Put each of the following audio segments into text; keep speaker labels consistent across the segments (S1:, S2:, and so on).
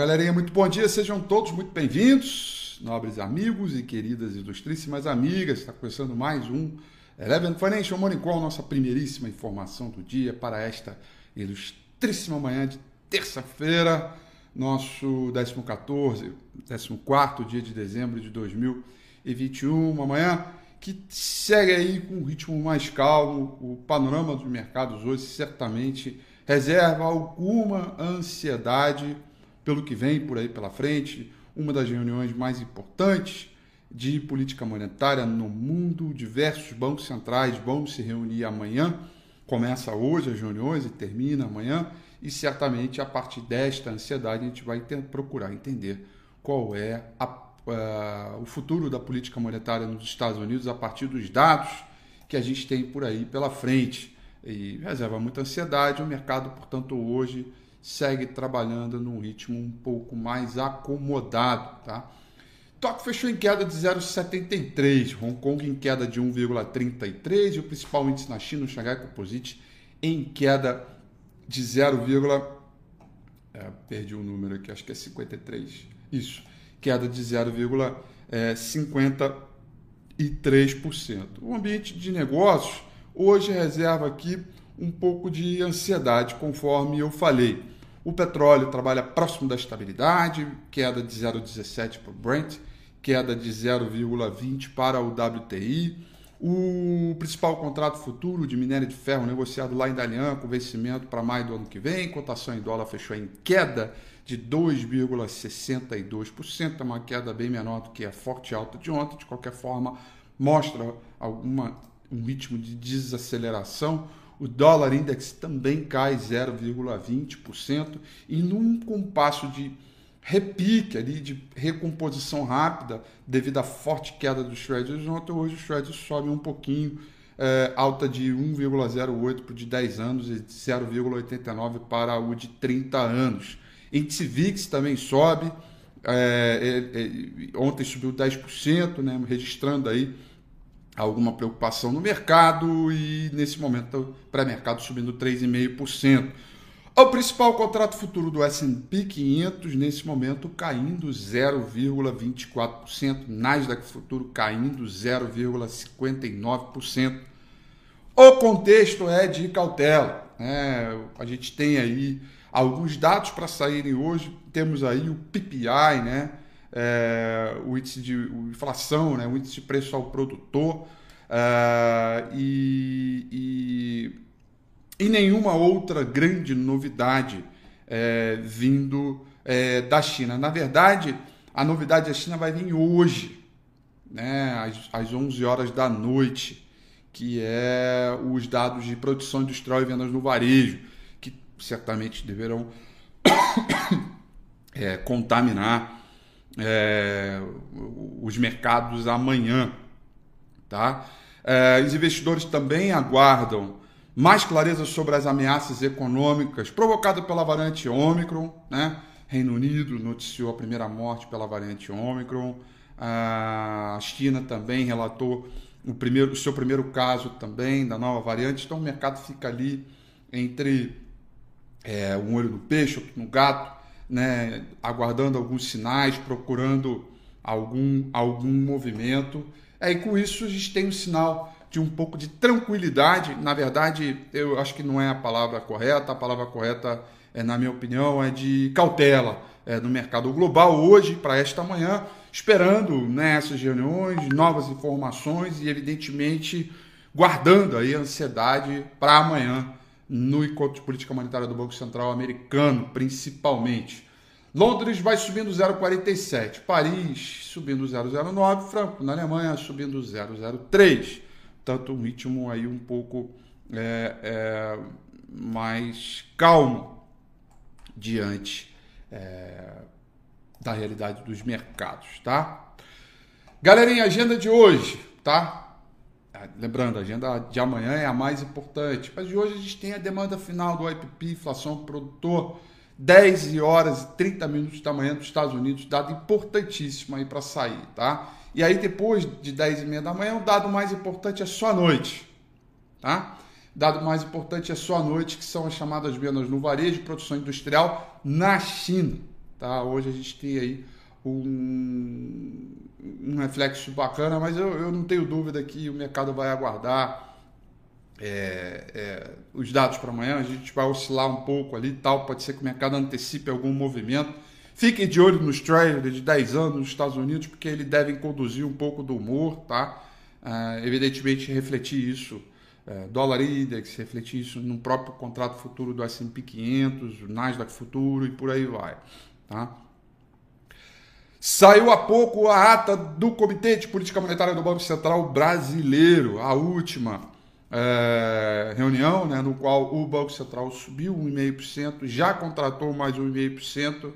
S1: Galerinha, muito bom dia, sejam todos muito bem-vindos, nobres amigos e queridas ilustríssimas amigas. Está começando mais um Eleven Financial Morning Call, nossa primeiríssima informação do dia para esta ilustríssima manhã de terça-feira, nosso 14, 14 dia de dezembro de 2021, uma manhã que segue aí com um ritmo mais calmo. O panorama dos mercados hoje certamente reserva alguma ansiedade pelo que vem por aí pela frente, uma das reuniões mais importantes de política monetária no mundo. Diversos bancos centrais vão se reunir amanhã. Começa hoje as reuniões e termina amanhã. E certamente a partir desta ansiedade a gente vai ter, procurar entender qual é a, uh, o futuro da política monetária nos Estados Unidos a partir dos dados que a gente tem por aí pela frente. E reserva muita ansiedade. O mercado, portanto, hoje segue trabalhando num ritmo um pouco mais acomodado, tá? Tóquio fechou em queda de 0,73, Hong Kong em queda de 1,33 e o principal índice na China, o Shanghai Composite, em queda de 0, é, perdi o um número aqui, acho que é 53. Isso, queda de 0,53%. É, o ambiente de negócios hoje reserva aqui um pouco de ansiedade, conforme eu falei. O petróleo trabalha próximo da estabilidade, queda de 0,17 para o Brent, queda de 0,20 para o WTI. O principal contrato futuro de minério de ferro negociado lá em Dalian, com vencimento para maio do ano que vem, cotação em dólar fechou em queda de 2,62%, é uma queda bem menor do que a forte alta de ontem. De qualquer forma, mostra alguma, um ritmo de desaceleração o dólar index também cai 0,20% e num compasso de repique ali, de recomposição rápida, devido à forte queda dos Treasuries, ontem hoje os Treasuries sobem um pouquinho, é, alta de 1,08 para o de 10 anos e 0,89 para o de 30 anos. Índice VIX também sobe, é, é ontem subiu 10%, né, registrando aí alguma preocupação no mercado e nesse momento pré-mercado subindo 3,5%. O principal contrato futuro do S&P 500 nesse momento caindo 0,24%, Nasdaq futuro caindo 0,59%. O contexto é de cautela. Né? A gente tem aí alguns dados para saírem hoje. Temos aí o PPI, né? É, o índice de inflação, né, o índice de preço ao produtor é, e, e, e, nenhuma outra grande novidade é, vindo é, da China. Na verdade, a novidade da China vai vir hoje, né, às, às 11 horas da noite, que é os dados de produção industrial e vendas no varejo, que certamente deverão é, contaminar é, os mercados amanhã. Tá? É, os investidores também aguardam mais clareza sobre as ameaças econômicas provocadas pela variante Ômicron. Né? Reino Unido noticiou a primeira morte pela variante Ômicron. A China também relatou o, primeiro, o seu primeiro caso também da nova variante. Então o mercado fica ali entre é, um olho no peixe, outro no gato né, aguardando alguns sinais, procurando algum, algum movimento. É, e com isso a gente tem um sinal de um pouco de tranquilidade. Na verdade, eu acho que não é a palavra correta, a palavra correta, é, na minha opinião, é de cautela é, no mercado global hoje, para esta manhã, esperando né, reuniões, novas informações e, evidentemente, guardando aí a ansiedade para amanhã no encontro de política monetária do Banco Central americano, principalmente. Londres vai subindo 0,47, Paris subindo 0,09, Franco na Alemanha subindo 0,03. Tanto um ritmo aí um pouco é, é, mais calmo diante é, da realidade dos mercados, tá? Galerinha, agenda de hoje, tá? Lembrando, a agenda de amanhã é a mais importante, mas de hoje a gente tem a demanda final do IPP, inflação produtor, 10 horas e 30 minutos da manhã dos Estados Unidos, dado importantíssimo aí para sair, tá? E aí depois de 10 e meia da manhã, o dado mais importante é só a noite, tá? Dado mais importante é só a noite, que são as chamadas vendas no varejo, produção industrial na China, Tá? Hoje a gente tem aí um, um reflexo bacana, mas eu, eu não tenho dúvida que o mercado vai aguardar é, é, os dados para amanhã, a gente vai oscilar um pouco ali tal, pode ser que o mercado antecipe algum movimento. Fiquem de olho nos trailers de 10 anos nos Estados Unidos, porque eles devem conduzir um pouco do humor, tá? É, evidentemente, refletir isso, é, dólar index, refletir isso no próprio contrato futuro do S&P 500, o Nasdaq futuro e por aí vai, tá? Saiu há pouco a ata do Comitê de Política Monetária do Banco Central Brasileiro, a última é, reunião, né, no qual o Banco Central subiu 1,5%, já contratou mais 1,5%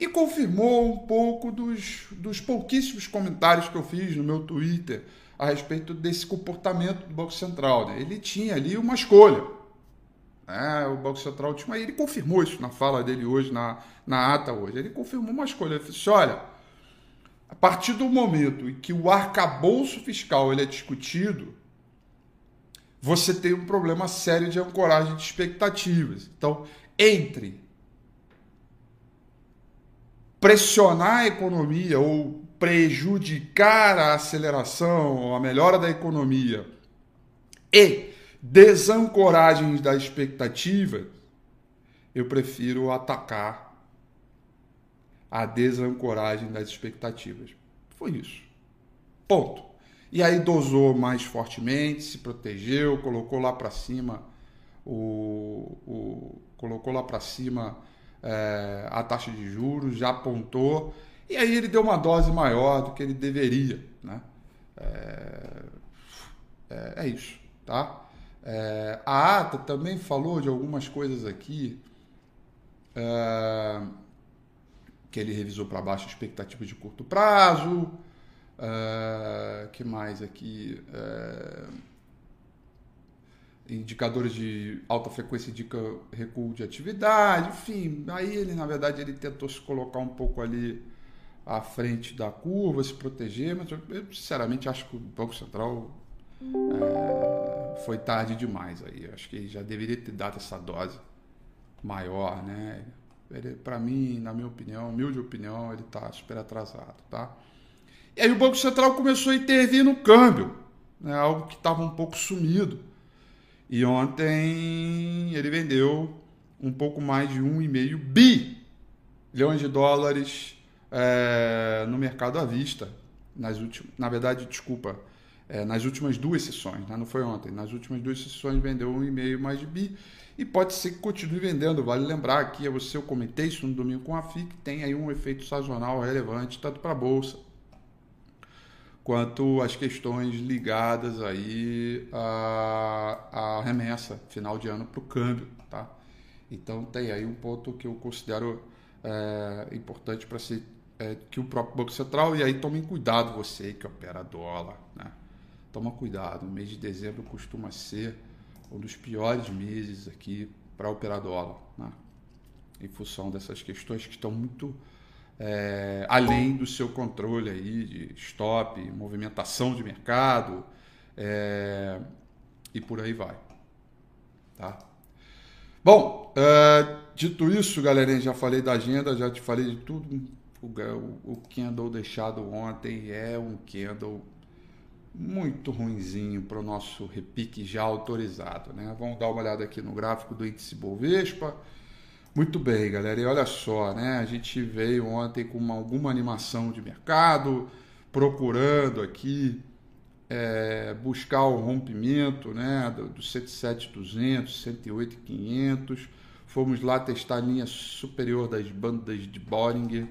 S1: e confirmou um pouco dos, dos pouquíssimos comentários que eu fiz no meu Twitter a respeito desse comportamento do Banco Central. Né? Ele tinha ali uma escolha. Né? O Banco Central tinha. Ele confirmou isso na fala dele hoje, na, na ata hoje. Ele confirmou uma escolha. Ele disse: olha a partir do momento em que o arcabouço fiscal ele é discutido, você tem um problema sério de ancoragem de expectativas. Então, entre pressionar a economia ou prejudicar a aceleração ou a melhora da economia e desancoragens da expectativa, eu prefiro atacar a desancoragem das expectativas. Foi isso. Ponto. E aí dosou mais fortemente, se protegeu, colocou lá para cima o, o, colocou lá para cima é, a taxa de juros, já apontou e aí ele deu uma dose maior do que ele deveria, né? É, é, é isso, tá? É, a ata também falou de algumas coisas aqui. Que ele revisou para baixo a expectativa de curto prazo. Uh, que mais aqui? Uh, indicadores de alta frequência indica recuo de atividade, enfim. Aí ele, na verdade, ele tentou se colocar um pouco ali à frente da curva, se proteger, mas eu, eu sinceramente acho que o Banco Central é, foi tarde demais aí. Acho que ele já deveria ter dado essa dose maior, né? Para mim, na minha opinião, humilde opinião, ele está super atrasado, tá? E aí o Banco Central começou a intervir no câmbio, né, algo que estava um pouco sumido. E ontem ele vendeu um pouco mais de 1,5 bilhões de dólares é, no mercado à vista. Nas últimas, na verdade, desculpa, é, nas últimas duas sessões, né, não foi ontem, nas últimas duas sessões vendeu 1,5 mais de bi e pode ser que continue vendendo. Vale lembrar aqui, você eu comentei isso no domingo com a FIC, tem aí um efeito sazonal relevante tanto para a bolsa quanto as questões ligadas aí à, à remessa final de ano para o câmbio, tá? Então tem aí um ponto que eu considero é, importante para ser é, que o próprio Banco Central e aí tomem cuidado você que opera dólar, né? Toma cuidado, o mês de dezembro costuma ser um dos piores meses aqui para operar dólar, né? em função dessas questões que estão muito é, além do seu controle aí de stop, movimentação de mercado é, e por aí vai, tá? Bom, é, dito isso, galerinha, já falei da agenda, já te falei de tudo. O, o, o deixado ontem é um candle muito ruinzinho para o nosso repique já autorizado. Né? Vamos dar uma olhada aqui no gráfico do índice Bovespa. Muito bem, galera. E olha só, né? A gente veio ontem com uma, alguma animação de mercado, procurando aqui é, buscar o rompimento né, do, do 107,200, 108,500. Fomos lá testar a linha superior das bandas de Bollinger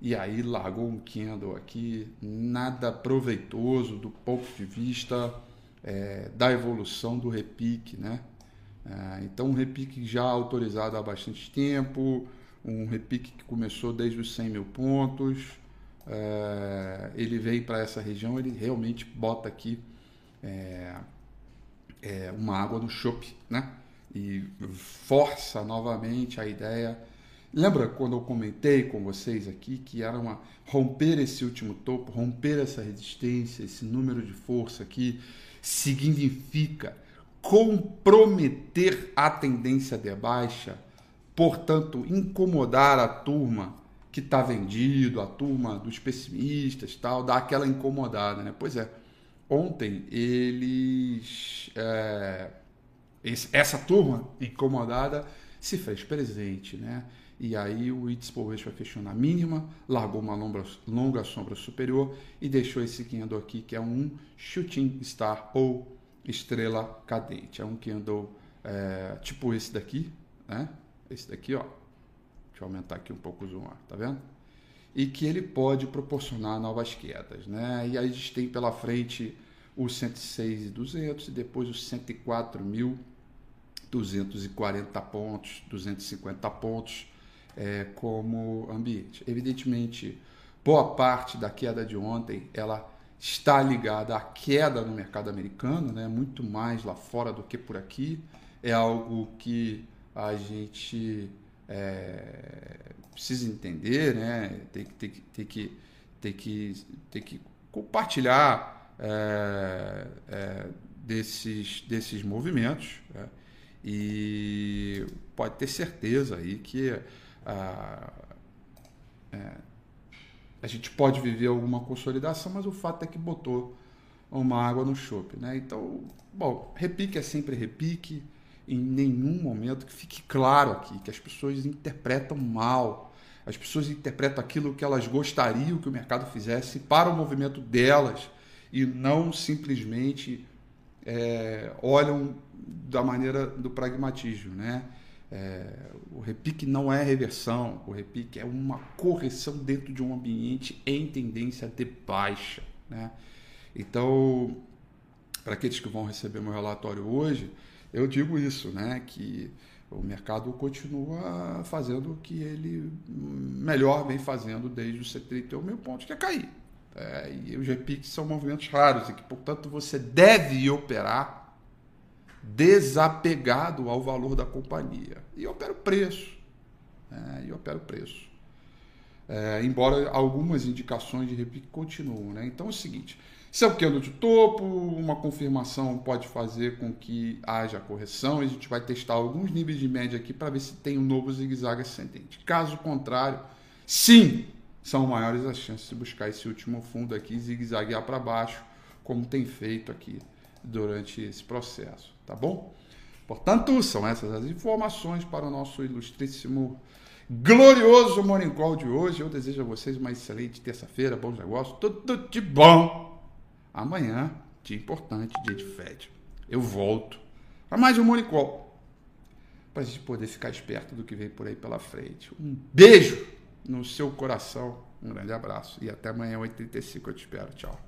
S1: e aí largou um candle aqui, nada proveitoso do ponto de vista é, da evolução do repique, né? É, então, um repique já autorizado há bastante tempo, um repique que começou desde os 100 mil pontos, é, ele vem para essa região, ele realmente bota aqui é, é uma água no chope, né? E força novamente a ideia Lembra quando eu comentei com vocês aqui que era uma romper esse último topo, romper essa resistência, esse número de força aqui significa comprometer a tendência de baixa, portanto, incomodar a turma que está vendido, a turma dos pessimistas, tal, dá aquela incomodada, né? Pois é, ontem eles, é, essa turma incomodada se fez presente, né? E aí o It's Bovespa fechou na mínima, largou uma longa, longa sombra superior e deixou esse candle aqui, que é um Shooting Star ou estrela cadente. É um candle é, tipo esse daqui, né? Esse daqui, ó. Deixa eu aumentar aqui um pouco o zoom, tá vendo? E que ele pode proporcionar novas quedas, né? E aí a gente tem pela frente os 106,200 e depois os 104.240 pontos, 250 pontos é, como ambiente. Evidentemente, boa parte da queda de ontem ela está ligada à queda no mercado americano, né? muito mais lá fora do que por aqui. É algo que a gente é, precisa entender, né? tem, tem, tem, que, tem, que, tem que compartilhar é, é, desses, desses movimentos. Né? E pode ter certeza aí que a, é, a gente pode viver alguma consolidação, mas o fato é que botou uma água no chope. Né? Então, bom, repique é sempre repique, em nenhum momento que fique claro aqui que as pessoas interpretam mal. As pessoas interpretam aquilo que elas gostariam que o mercado fizesse para o movimento delas e não simplesmente é, olham da maneira do pragmatismo, né? É, o repique não é reversão, o repique é uma correção dentro de um ambiente em tendência de baixa. Né? Então, para aqueles que vão receber meu relatório hoje, eu digo isso, né? que o mercado continua fazendo o que ele melhor vem fazendo desde os 71 mil pontos, que é cair. É, e os repiques são movimentos raros e que, portanto, você deve operar desapegado ao valor da companhia. E eu opero preço. Né? E opero preço. É, embora algumas indicações de repique continuem. Né? Então é o seguinte: se é o candle de topo, uma confirmação pode fazer com que haja correção. A gente vai testar alguns níveis de média aqui para ver se tem um novo zigue-zague ascendente. Caso contrário, sim, são maiores as chances de buscar esse último fundo aqui zigue-zaguear para baixo, como tem feito aqui durante esse processo, tá bom? Portanto, são essas as informações para o nosso ilustríssimo, glorioso Morning Call de hoje. Eu desejo a vocês uma excelente terça-feira, bons negócios, tudo de bom. Amanhã, dia importante, dia de Fed. Eu volto a mais um Morning Call para a gente poder ficar esperto do que vem por aí pela frente. Um beijo no seu coração, um grande abraço e até amanhã, 8h35. Eu te espero. Tchau.